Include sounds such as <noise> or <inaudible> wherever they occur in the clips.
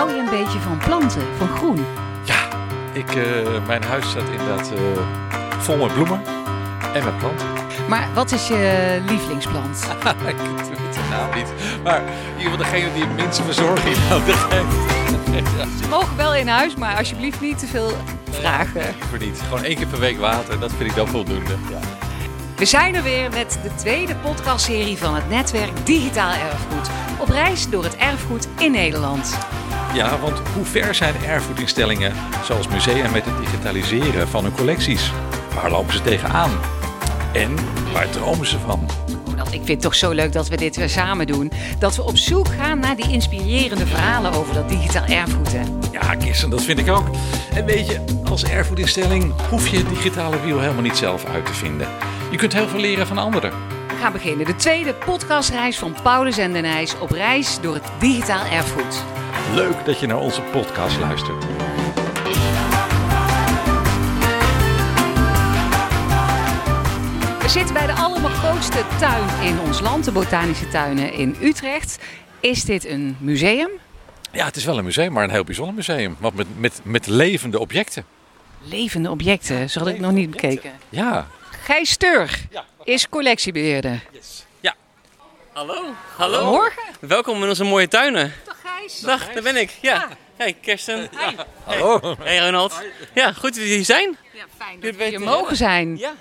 hou je een beetje van planten, van groen? Ja, ik, eh, mijn huis staat inderdaad eh, vol met bloemen en met planten. Maar wat is je lievelingsplant? <laughs> ik weet de naam niet. Maar in ieder geval degene die het minste verzorging nodig heeft. <laughs> Ze mogen wel in huis, maar alsjeblieft niet te veel vragen. liever niet. Gewoon één keer per week water, dat vind ik dan voldoende. Ja. We zijn er weer met de tweede podcastserie van het netwerk Digitaal Erfgoed. Op reis door het erfgoed in Nederland. Ja, want hoe ver zijn erfgoedinstellingen zoals musea met het digitaliseren van hun collecties? Waar lopen ze tegenaan? En waar dromen ze van? Ik vind het toch zo leuk dat we dit weer samen doen. Dat we op zoek gaan naar die inspirerende verhalen over dat digitaal erfgoed. Hè? Ja, Kirsten, dat vind ik ook. En weet je, als erfgoedinstelling hoef je het digitale wiel helemaal niet zelf uit te vinden. Je kunt heel veel leren van anderen. We gaan beginnen. De tweede podcastreis van Paulus en Denijs op reis door het digitaal erfgoed. Leuk dat je naar onze podcast luistert. We zitten bij de allergrootste tuin in ons land, de Botanische Tuinen in Utrecht. Is dit een museum? Ja, het is wel een museum, maar een heel bijzonder museum. Want met, met, met levende objecten. Levende objecten, zo had ik nog niet bekeken. Ja. Gijs Steur is collectiebeheerder. Hallo. Hallo. Morgen. Welkom in onze mooie tuinen. Dag Gijs. Dag, daar ben ik. Ja. Hey, Kirsten. Hallo. Hey, Ronald. Ja, goed dat jullie hier zijn. Ja, fijn Dit dat je, mogen zijn. Ja.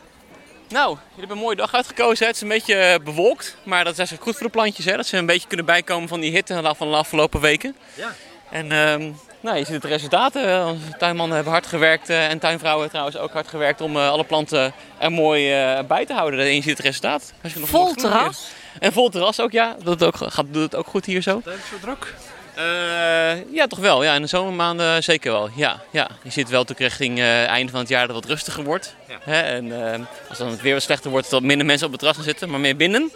Nou, jullie hebben een mooie dag uitgekozen. hè. Het is een beetje eh, bewolkt, maar dat is eigenlijk goed voor de plantjes. Hè? Dat ze een beetje kunnen bijkomen van die hitte van de afgelopen weken. Ja. En ehm, nou, je ziet het resultaten. Onze tuinmannen hebben hard gewerkt eh, en tuinvrouwen trouwens ook hard gewerkt om eh, alle planten er mooi bij te houden. En je ziet het resultaat. Als je nog Vol terras. En vol terras ook, ja. Dat ook, gaat, doet het ook goed hier zo. Zo druk. Eh, ja, toch wel. Ja, in de zomermaanden zeker wel. Ja, ja. Je ziet wel natuurlijk richting het einde van het jaar dat het wat rustiger wordt. Hè? En eh, als dan het weer wat slechter wordt, dat minder mensen op het terras gaan zitten, maar meer binnen.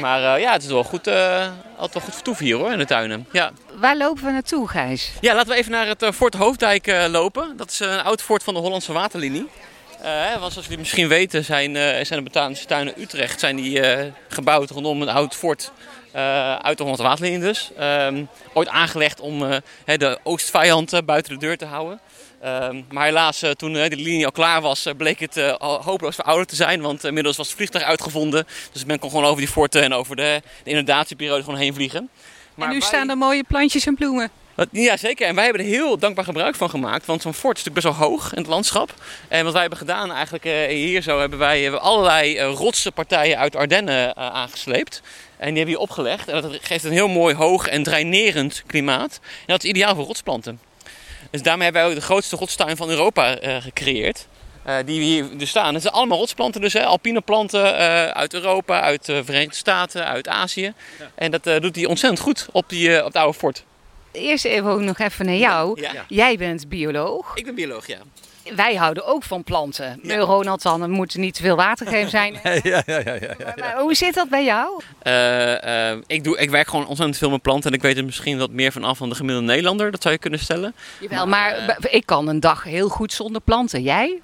Maar eh, ja, het is wel goed, eh, altijd wel goed vertoeven hier hoor, in de tuinen. Ja. Waar lopen we naartoe, Gijs? ja, laten we even naar het eh, Fort Hoofdijk eh, lopen. Dat is een oud fort van de Hollandse Waterlinie. Want zoals jullie misschien weten zijn, eh, zijn de botanische tuinen Utrecht zijn die, eh, gebouwd rondom een oud fort uit de Hollandse dus. Ehm, ooit aangelegd om de oostvijand buiten de deur te houden. Ehm, maar helaas, toen de linie al klaar was, bleek het hopeloos verouderd te zijn. Want inmiddels was het vliegtuig uitgevonden. Dus men kon gewoon over die forten en over de, de inundatieperiode gewoon heen vliegen. Maar en nu staan er mooie plantjes en bloemen. Ja, zeker. En wij hebben er heel dankbaar gebruik van gemaakt. Want zo'n fort is natuurlijk best wel hoog in het landschap. En wat wij hebben gedaan eigenlijk eh, hier zo... hebben wij allerlei eh, rotse partijen uit Ardennen eh, aangesleept. En die hebben we hier opgelegd. En dat geeft een heel mooi hoog en drainerend klimaat. En dat is ideaal voor rotsplanten. Dus daarmee hebben wij ook de grootste rotstuin van Europa gecreëerd. Die hier dus staan. Het zijn allemaal rotsplanten dus. Hè? Alpine planten uit Europa, uit de Verenigde Staten, uit Azië. En dat doet hij ontzettend goed op, die, op het oude fort. Eerst even ook nog even naar jou. Ja. Jij bent bioloog. Ik ben bioloog, ja. Wij houden ook van planten. Ja. Ronald dan, moet niet te veel water geven zijn. <laughs> Ja, ja, ja, ja, ja. Maar, maar hoe zit dat bij jou? Eh, eh, ik, doe, ik werk gewoon ontzettend veel met planten en ik weet er misschien wat meer van af dan de gemiddelde Nederlander. Dat zou je kunnen stellen. Jawel, maar b- ik kan een dag heel goed zonder planten. Jij?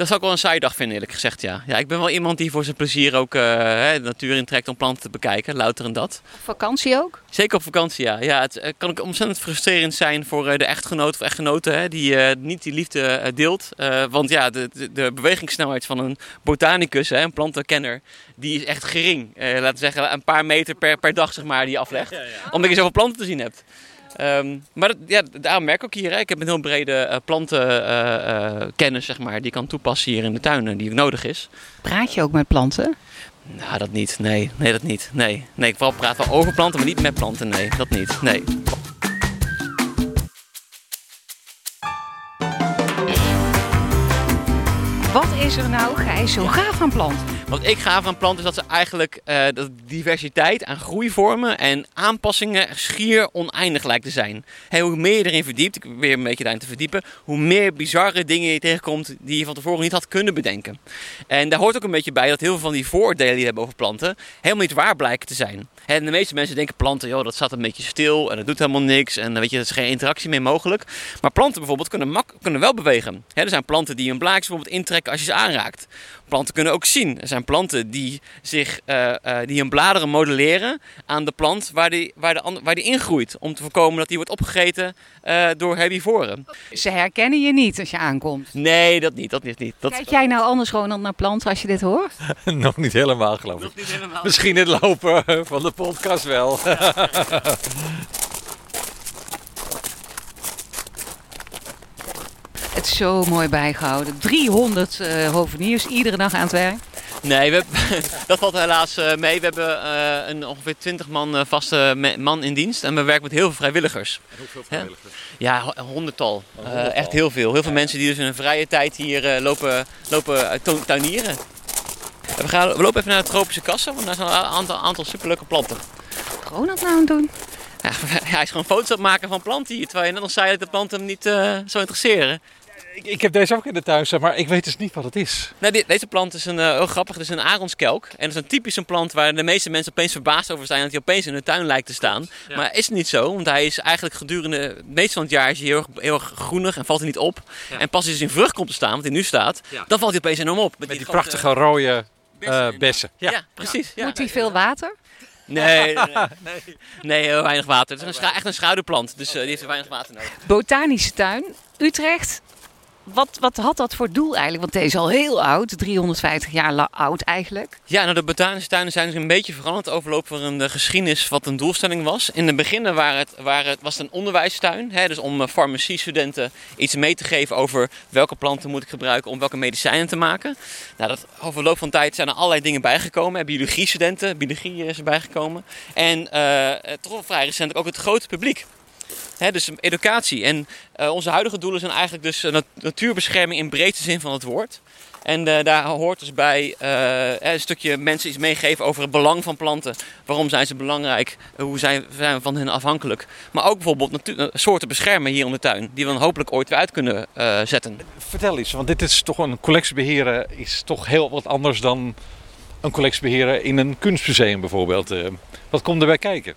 Dat zou ik wel een saaie dag vinden, eerlijk gezegd, ja. ja ik ben wel iemand die voor zijn plezier ook eh, hè, de natuur intrekt om planten te bekijken, louter en dat. Vakantie ook? Zeker op vakantie, ja. ja het eh, kan ook ontzettend frustrerend zijn voor eh, de echtgenoot of echtgenote hè, die eh, niet die liefde deelt. Eh, want ja, de, de, de bewegingssnelheid van een botanicus, hè, een plantenkenner, die is echt gering. Eh, laten we zeggen een paar meter per, per dag zeg maar, die je aflegt. Omdat je zoveel planten te zien hebt. Ehm, maar dat, ja, daarom merk ik ook hier, hè, ik heb een heel brede eh, plantenkennis zeg maar, die ik kan toepassen hier in de tuin en die nodig is. Praat je ook met planten? Nou, dat niet. Nee, nee, dat niet. Nee, nee ik vooral praat wel over planten, maar niet met planten. Nee, dat niet. Nee. Wat is er nou, Gijs, zo gaaf aan planten? Wat ik gaaf aan planten is dat ze eigenlijk eh, dat diversiteit aan groeivormen en aanpassingen schier oneindig lijkt te zijn. Hoe meer je erin verdiept, ik probeer een beetje daarin te verdiepen, hoe meer bizarre dingen je tegenkomt die je van tevoren niet had kunnen bedenken. En daar hoort ook een beetje bij dat heel veel van die vooroordelen die hebben over planten helemaal niet waar blijken te zijn. De meeste mensen denken planten, joh, dat staat een beetje stil en dat doet helemaal niks en weet je, er is geen interactie mee mogelijk. Maar planten bijvoorbeeld kunnen, kunnen wel bewegen. Er zijn planten die hun blaadjes bijvoorbeeld intrekken als je ze aanraakt. Planten kunnen ook zien. Er zijn planten die, zich, uh, uh, die hun bladeren modelleren aan de plant waar die, waar, de, waar die ingroeit. Om te voorkomen dat die wordt opgegeten uh, door herbivoren. Ze herkennen je niet als je aankomt? Nee, dat niet. Dat niet, dat Kijk jij nou anders gewoon naar planten als je dit hoort? <laughs> Nog niet helemaal geloof ik. Nog niet helemaal. Misschien het lopen van de podcast wel. <laughs> Het zo mooi bijgehouden. 300 uh, hoveniers iedere dag aan het werk. Nee, we, <laughs> dat valt helaas uh, mee. We hebben uh, een ongeveer 20 man uh, vaste man in dienst en we werken met heel veel vrijwilligers. En hoeveel vrijwilligers? Ja, een honderdtal. honderdtal. echt heel veel. Heel veel mensen die dus in hun vrije tijd hier lopen, lopen tuinieren. We, gaan, we lopen even naar de tropische kassen, want daar zijn een aantal, aantal superleuke planten. Wat Ronald nou aan het doen? Ja, <laughs> hij is gewoon foto's aan het maken van planten hier, terwijl je net nog zei dat de planten hem niet uh, zo interesseren. Ik, ik, heb deze ook in de tuin, zeg maar ik weet dus niet wat het is. Nou, dit, deze plant is een, uh, heel grappig, het is een aronskelk. En dat is een typische plant waar de meeste mensen opeens verbaasd over zijn dat hij opeens in de tuin lijkt te staan. Ja. Maar is niet zo, want hij is eigenlijk gedurende het meeste van het jaar is hij heel, erg, heel erg groenig en valt hij niet op. Ja. En pas als hij in vrucht komt te staan, wat hij nu staat, ja. dan valt hij opeens enorm op. Met, met die, die prachtige rode bessen. Uh, bessen. Ja, precies. Moet hij veel water? Nee, nee, <laughs> nee. nee heel weinig water. Het is een echt een schaduwplant, dus uh, die heeft weinig water nodig. Botanische tuin, Utrecht. Wat, wat had dat voor doel eigenlijk? Want deze is al heel oud, 350 jaar oud eigenlijk. Ja, nou de botanische tuinen zijn dus een beetje veranderd overloop van de geschiedenis wat een doelstelling was. In het begin waren het, waren het, was het een onderwijstuin, hè, dus om farmaciestudenten iets mee te geven over welke planten moet ik gebruiken om welke medicijnen te maken. Nou, dat overloop van tijd zijn er allerlei dingen bijgekomen. Biologie-studenten, biologie is erbij gekomen. En uh, toch vrij recent ook het grote publiek. Dus educatie. En uh, onze huidige doelen zijn eigenlijk dus uh, natuurbescherming in breedste zin van het woord. En uh, daar hoort dus bij een stukje mensen iets meegeven over het belang van planten. Waarom zijn ze belangrijk? Hoe zijn, we van hen afhankelijk? Maar ook bijvoorbeeld soorten beschermen hier in de tuin. Die we dan hopelijk ooit weer uit kunnen zetten. Vertel eens, want dit is toch een collectiebeheren is toch heel wat anders dan een collectiebeheren in een kunstmuseum bijvoorbeeld. wat komt erbij kijken?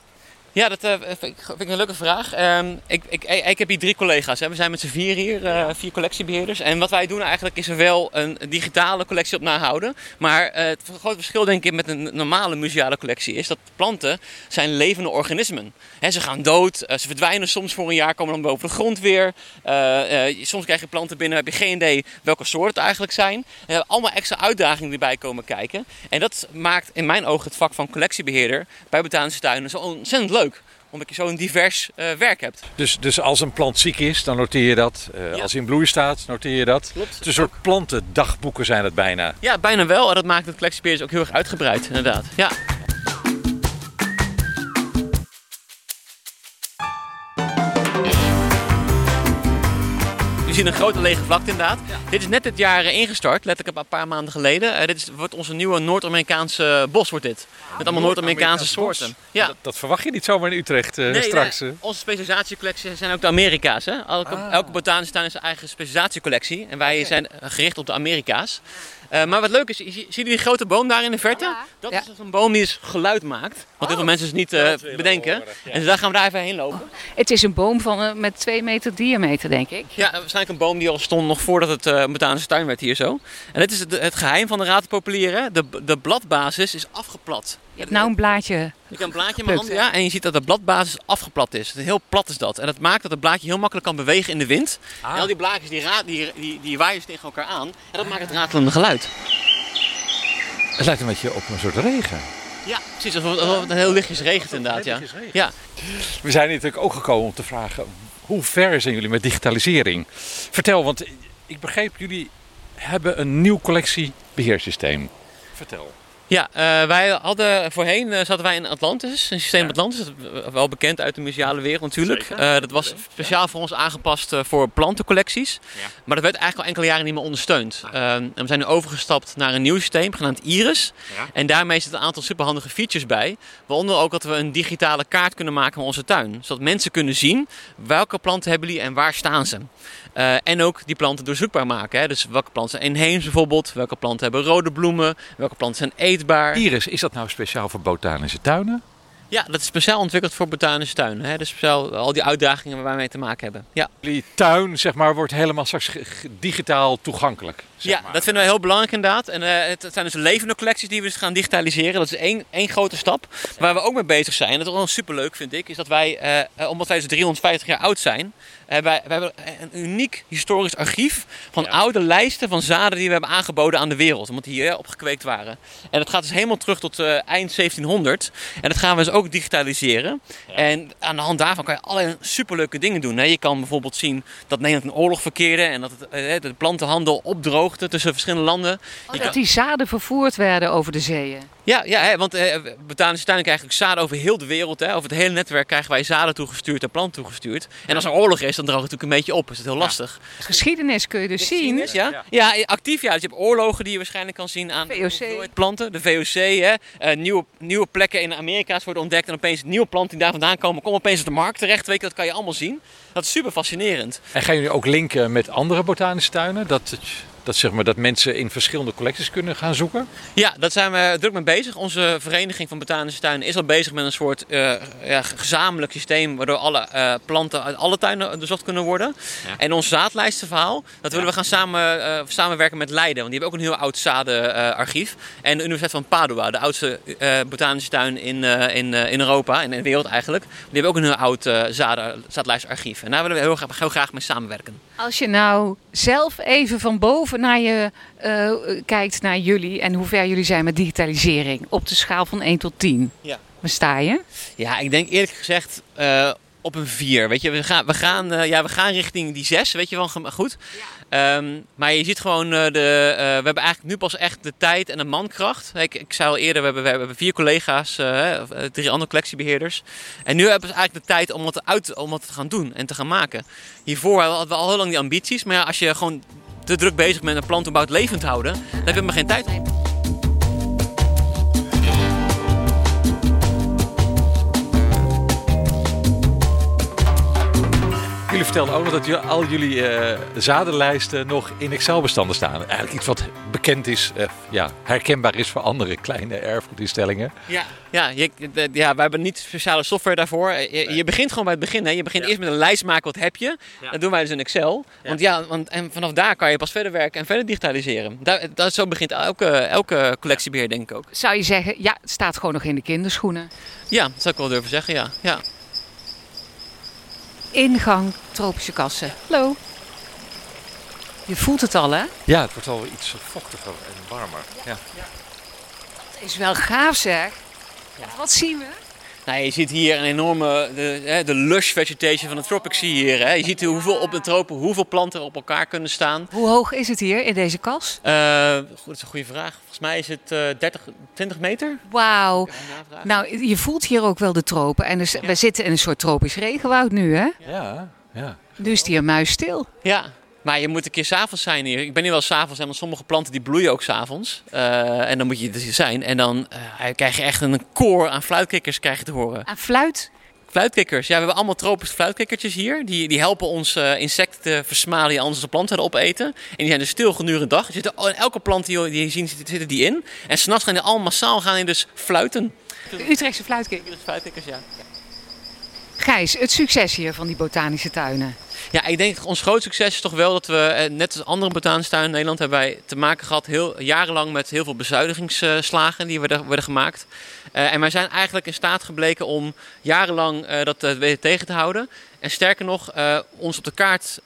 Ja, dat uh, vind, ik, vind ik een leuke vraag. Um, ik, ik, ik, heb hier drie collega's. Hè. We zijn met z'n vier hier, uh, vier collectiebeheerders. En wat wij doen eigenlijk is wel een digitale collectie op nahouden. Maar uh, het grote verschil denk ik met een normale museale collectie is dat planten zijn levende organismen. Hè, ze gaan dood, ze verdwijnen soms voor een jaar, komen dan boven de grond weer. soms krijg je planten binnen, heb je geen idee welke soorten het eigenlijk zijn. Allemaal extra uitdagingen die erbij komen kijken. En dat maakt in mijn ogen het vak van collectiebeheerder bij botanische tuinen zo ontzettend leuk omdat je zo'n divers uh, werk hebt. Dus, dus als een plant ziek is, dan noteer je dat. Uh, ja. Als hij in bloei staat, noteer je dat. Klopt. Het is een soort plantendagboeken zijn het bijna. Ja, bijna wel. En dat maakt het collectiebeheer ook heel erg uitgebreid, inderdaad. Ja. We zien een grote lege vlakte inderdaad. Ja. Dit is net dit jaar ingestart, letterlijk een paar maanden geleden. Uh, dit is, wordt onze nieuwe Noord-Amerikaanse bos wordt dit. Met allemaal Noord-Amerikaanse soorten. Ja. Dat, dat, verwacht je niet zomaar in Utrecht uh, nee, straks. Nee. Onze specialisatiecollecties zijn ook de Amerika's. Hè? Elke, ah. elke botanische tuin is zijn eigen specialisatiecollectie. En wij zijn gericht op de Amerika's. Uh, maar wat leuk is, zie je die grote boom daar in de verte? Ja. Dat ja. is dus een boom die dus geluid maakt. Wat Oh. heel veel mensen dus niet uh, bedenken. horen, ja. En dus daar gaan we daar even heen lopen. Het is een boom van, uh, met 2 meter diameter, denk ik. Ja, waarschijnlijk een boom die al stond nog voordat het uh, botanische tuin werd hier zo. En dit is het, het geheim van de Raad populier. De, de bladbasis is afgeplat. Je hebt nou een blaadje. Ik heb een blaadje in mijn hand, ja, en je ziet dat de bladbasis afgeplat is. Heel plat is dat. En dat maakt dat het blaadje heel makkelijk kan bewegen in de wind. Ah. En al die blaadjes die, die, die, die waaien tegen elkaar aan. En dat maakt het ratelende geluid. Het lijkt een beetje op een soort regen. Ja, precies. Alsof alsof het een heel lichtjes regent inderdaad, ja. Ja, We zijn hier natuurlijk ook gekomen om te vragen, hoe ver zijn jullie met digitalisering? Vertel, want ik begreep, jullie hebben een nieuw collectiebeheersysteem. Vertel. Ja, eh, wij hadden voorheen eh, zaten wij in Atlantis, een systeem Ja. Atlantis, wel bekend uit de museale wereld natuurlijk. Eh, dat was speciaal voor ons aangepast voor plantencollecties, Ja. maar dat werd eigenlijk al enkele jaren niet meer ondersteund. Eh, en we zijn nu overgestapt naar een nieuw systeem genaamd Iris. Ja. En daarmee zitten een aantal superhandige features bij, waaronder ook dat we een digitale kaart kunnen maken van onze tuin, zodat mensen kunnen zien welke planten hebben jullie en waar staan ze. Eh, en ook die planten doorzoekbaar maken. Hè? Dus welke planten zijn inheems bijvoorbeeld, welke planten hebben rode bloemen, welke planten zijn eetbaar. Iris, is dat nou speciaal voor botanische tuinen? Ja, dat is speciaal ontwikkeld voor botanische tuinen. Hè? Dus speciaal al die uitdagingen waar wij mee te maken hebben. Ja, Jullie tuin, zeg maar, wordt helemaal straks digitaal toegankelijk. Zeg ja, maar. dat vinden wij heel belangrijk inderdaad. En eh, het zijn dus levende collecties die we dus gaan digitaliseren. Dat is één, één grote stap. Waar we ook mee bezig zijn, dat is wel superleuk vind ik, is dat wij, eh, eh, omdat wij dus 350 jaar oud zijn, eh, wij, wij hebben een uniek historisch archief van Ja. oude lijsten van zaden die we hebben aangeboden aan de wereld. Omdat die hier opgekweekt waren. En dat gaat dus helemaal terug tot eind 1700. En dat gaan we dus ook digitaliseren. En aan de hand daarvan kan je allerlei superleuke dingen doen. Hè. Je kan bijvoorbeeld zien dat Nederland in oorlog verkeerde en dat het, de plantenhandel tussen verschillende landen. Kan- Dat die zaden vervoerd werden over de zeeën. ja, ja hè, want eh, botanische tuinen krijgen eigenlijk zaden over heel de wereld. Hè. Over het hele netwerk krijgen wij zaden toegestuurd en planten toegestuurd. En als er oorlog is, dan droogt het natuurlijk een beetje op. Is het heel lastig. Geschiedenis kun je dus zien. Geschiedenis, ja? Ja, actief ja. Dus je hebt oorlogen die je waarschijnlijk kan zien aan de VOC. planten. De VOC, hè. Eh, nieuwe, nieuwe plekken in Amerika's worden ontdekt. En opeens nieuwe planten die daar vandaan komen, komen opeens op de markt terecht. Weet je, dat kan je allemaal zien. Dat is super fascinerend. En gaan jullie ook linken met andere botanische tuinen? Dat, dat, zeg maar, dat mensen in verschillende collecties kunnen gaan zoeken? Ja, daar zijn we druk mee bezig. Onze vereniging van botanische tuinen is al bezig met een soort eh, ja, gezamenlijk systeem waardoor alle eh, planten uit alle tuinen bezocht kunnen worden. Ja. En ons zaadlijstenverhaal, dat willen we gaan samen, eh, samenwerken met Leiden. Want die hebben ook een heel oud zadenarchief. en de Universiteit van Padua, de oudste eh, botanische tuin in, eh, in, eh, in Europa en in de wereld eigenlijk. Die hebben ook een heel oud eh zaden, zaadlijstarchief. En daar willen we heel graag, heel graag mee samenwerken. Als je nou zelf even van boven naar je eh, kijkt naar jullie en hoe ver jullie zijn met digitalisering op de schaal van 1 tot 10. Ja. Waar sta je? Ja, ik denk eerlijk gezegd eh, op een 4. Weet je, we gaan, we, gaan, eh, ja, we gaan richting die 6, weet je wel, goed. Ehm, maar je ziet gewoon, de, we hebben eigenlijk nu pas echt de tijd en de mankracht. Ik, ik zei al eerder, we hebben, we hebben vier collega's, drie andere collectiebeheerders. En nu hebben ze eigenlijk de tijd om het, uit, om het te gaan doen en te gaan maken. Hiervoor hadden we al heel lang die ambities. Maar ja, als je gewoon te druk bezig met een plantenbouw levend houden, dan heb je helemaal geen tijd. Jullie vertelden ook nog dat al jullie eh, zadenlijsten nog in Excel-bestanden staan. Eigenlijk iets wat bekend is, eh, ja, herkenbaar is voor andere kleine erfgoedinstellingen. Ja, ja, je, de- ja, we hebben niet speciale software daarvoor. Je, je begint gewoon bij het begin. Hè. Je begint eerst met een lijst maken, wat heb je? Ja. Dat doen wij dus in Excel. Want ja, want, en vanaf daar kan je pas verder werken en verder digitaliseren. Daar, dat, zo begint elke, elke collectiebeheer denk ik ook. Zou je zeggen, ja, het staat gewoon nog in de kinderschoenen. Ja, dat zou ik wel durven zeggen, ja. ja. Ingang tropische kassen. Hallo. Je voelt het al, hè? Ja, het wordt al iets vochtiger en warmer. Ja. Het is wel gaaf, zeg. Wat zien we? Nou, je ziet hier een enorme, de, hè, de lush vegetation van de tropics zie je hier. Hè. Je ziet hoeveel op de tropen, hoeveel planten er op elkaar kunnen staan. Hoe hoog is het hier in deze kas? Eh, goed, dat is een goede vraag. Volgens mij is het eh 30, 20 meter. Wauw. Nou, je voelt hier ook wel de tropen. En dus, we zitten in een soort tropisch regenwoud nu, hè? Ja, ja. Nu is het hier muisstil. Ja, maar je moet een keer s'avonds zijn hier. Ik ben hier wel s'avonds want sommige planten die bloeien ook s'avonds. Eh en dan moet je er zijn. En dan eh, krijg je echt een koor aan fluitkikkers krijg je te horen. Aan fluit. Fluitkikkers, ja, we hebben allemaal tropische fluitkikkertjes hier. Die, die helpen ons eh, insecten te versmalen die anders de planten opeten. En die zijn dus stil gedurende de dag. Er zitten, in elke plant die, je- die je ziet, zitten, die in. En s'nachts gaan die allemaal massaal gaan die dus fluiten. De Utrechtse fluitkikker. Dus fluitkikkers, ja. Gijs, het succes hier van die botanische tuinen. Ja, ik denk ons groot succes is toch wel dat we, eh, net als andere botanische tuinen in Nederland, hebben wij te maken gehad heel, jarenlang met heel veel bezuinigingsslagen die werden, werden gemaakt. Eh, en wij zijn eigenlijk in staat gebleken om jarenlang eh, dat weten tegen te houden. En sterker nog, ons op de kaart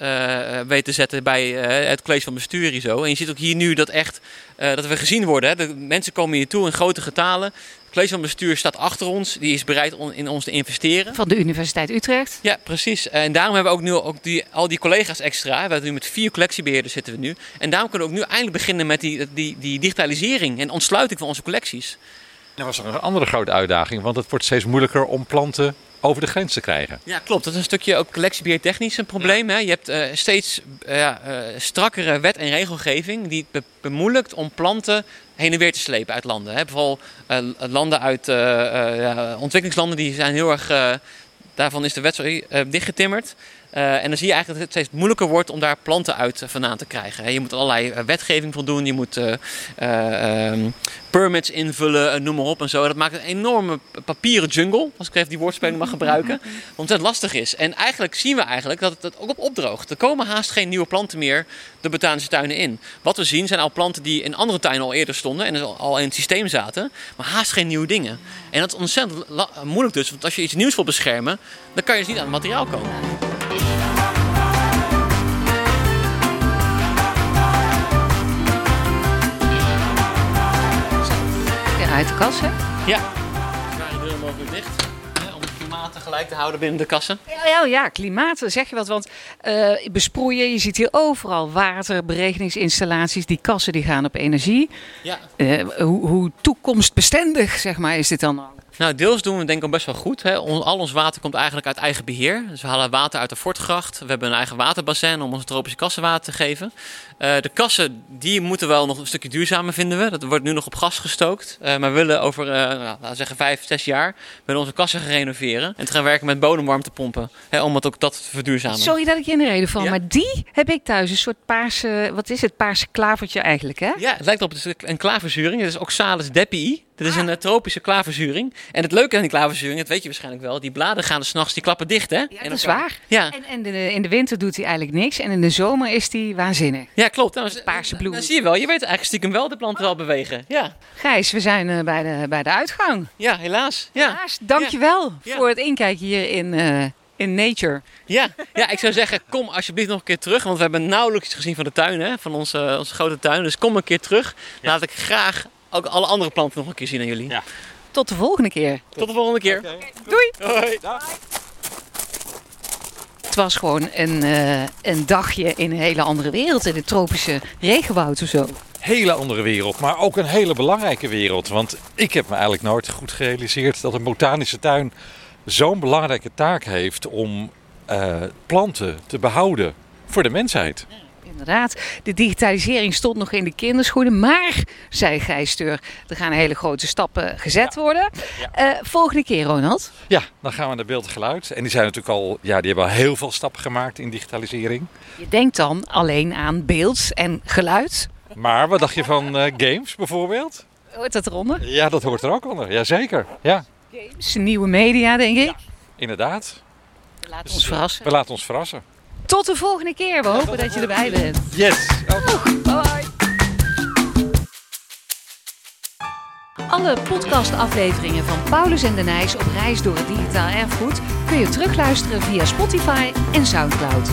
weten te zetten bij het college van bestuur hier zo. En je ziet ook hier nu dat echt dat we gezien worden. Hè. De mensen komen hier toe in grote getalen. Het college van bestuur staat achter ons. Die is bereid om in ons te investeren. Van de Universiteit Utrecht. Ja, precies. En daarom hebben we ook nu ook die, al die collega's extra. We hebben nu met vier collectiebeheerders zitten we nu. En daarom kunnen we ook nu eindelijk beginnen met die, die, die digitalisering en ontsluiting van onze collecties. Er was nog een andere grote uitdaging, want het wordt steeds moeilijker om planten over de grens te krijgen. Ja, klopt. Dat is een stukje ook collectiebeheer technisch een probleem. Hè? Je hebt eh, steeds eh, eh, strakkere wet- en regelgeving die het be- bemoeilijkt om planten heen en weer te slepen uit landen. Hè? Vooral landen uit ja, ontwikkelingslanden die zijn heel erg... daarvan is de wet sorry, eh, dichtgetimmerd. Eh, en dan zie je eigenlijk dat het steeds moeilijker wordt om daar planten uit eh, vandaan te krijgen. Je moet allerlei eh, wetgeving voldoen, je moet eh, eh, ehm, permits invullen, noem maar op en zo. Dat maakt een enorme papieren jungle, als ik even die woordspeling mag gebruiken. <laughs> Wat het lastig is. En eigenlijk zien we eigenlijk dat het, dat ook op opdroogt. Er komen haast geen nieuwe planten meer de botanische tuinen in. Wat we zien zijn al planten die in andere tuinen al eerder stonden en dus al- in het systeem zaten, maar haast geen nieuwe dingen. En dat is ontzettend moeilijk dus, want als je iets nieuws wil beschermen, dan kan je dus niet aan het materiaal komen. Uit de kassen. Ja. Zware deur mogelijk dicht. hè, Om het klimaat tegelijk te houden binnen de kassen. Ja, ja, klimaat, zeg je wat. Want eh, besproeien, je ziet hier overal water, beregeningsinstallaties. Die kassen die gaan op energie. Ja. Eh, hoe, hoe toekomstbestendig, zeg maar, is dit dan? Nou, deels doen we denk ik al best wel goed. Hè. Al ons water komt eigenlijk uit eigen beheer. Dus we halen water uit de Fortgracht. We hebben een eigen waterbassin om onze tropische kassen water te geven. Eh, de kassen die moeten wel nog een stukje duurzamer vinden we. Dat wordt nu nog op gas gestookt. Eh, maar we willen over, eh, nou, laten we zeggen, vijf, zes jaar willen onze kassen gaan renoveren. En te gaan werken met bodemwarmtepompen. Hè, om het ook dat te verduurzamen. Sorry dat ik je in de reden val, Ja. maar die heb ik thuis. Een soort paarse, wat is het, paarse klavertje eigenlijk, hè? Ja, het lijkt op een klaverzuring. Het is Oxalis depii. Dat is een eh, tropische klaverzuring. En het leuke aan die klaverzuring, dat weet je waarschijnlijk wel, die bladeren gaan s'nachts, die klappen dicht, hè? Ja, En dat is waar. Ja, En, en de, in de winter doet hij eigenlijk niks. En in de zomer is hij waanzinnig. ja klopt. Nou, Paarse bloem. Dan zie je wel, je weet eigenlijk stiekem wel de planten wel bewegen. Ja, Gijs, we zijn eh, bij, de, bij de uitgang. ja helaas. Ja. Helaas, dankjewel Ja. voor het inkijken hier in, eh, in nature. Ja. ja, ik zou zeggen, kom alsjeblieft nog een keer terug. Want we hebben nauwelijks iets gezien van de tuin, hè? van onze, onze grote tuin. Dus kom een keer terug. Laat ik graag ook alle andere planten nog een keer zien aan jullie. Ja. Tot de volgende keer. Tot de volgende keer. Doei! Hoi. Het was gewoon een, eh, een dagje in een hele andere wereld. In het tropische regenwoud of zo. Hele andere wereld, maar ook een hele belangrijke wereld. Want ik heb me eigenlijk nooit goed gerealiseerd dat een botanische tuin zo'n belangrijke taak heeft om eh, planten te behouden voor de mensheid. Inderdaad, de digitalisering stond nog in de kinderschoenen. Maar, zei Gijs Steur, er gaan hele grote stappen gezet worden. Eh, volgende keer, Ronald. Ja, dan gaan we naar beeld en geluid. En die zijn natuurlijk al, ja, die hebben al heel veel stappen gemaakt in digitalisering. Je denkt dan alleen aan beeld en geluid. Maar wat dacht je van eh, games bijvoorbeeld? Hoort dat eronder? Ja, dat hoort er ook onder. Jazeker. Ja, Games, nieuwe media, denk ik. inderdaad. Laat Dus, ons verrassen. We laten ons verrassen. Tot de volgende keer. We hopen dat je erbij bent. Yes. Bye bye. Alle podcastafleveringen van Paulus en de Nijs op reis door het digitaal erfgoed kun je terugluisteren via Spotify en Soundcloud.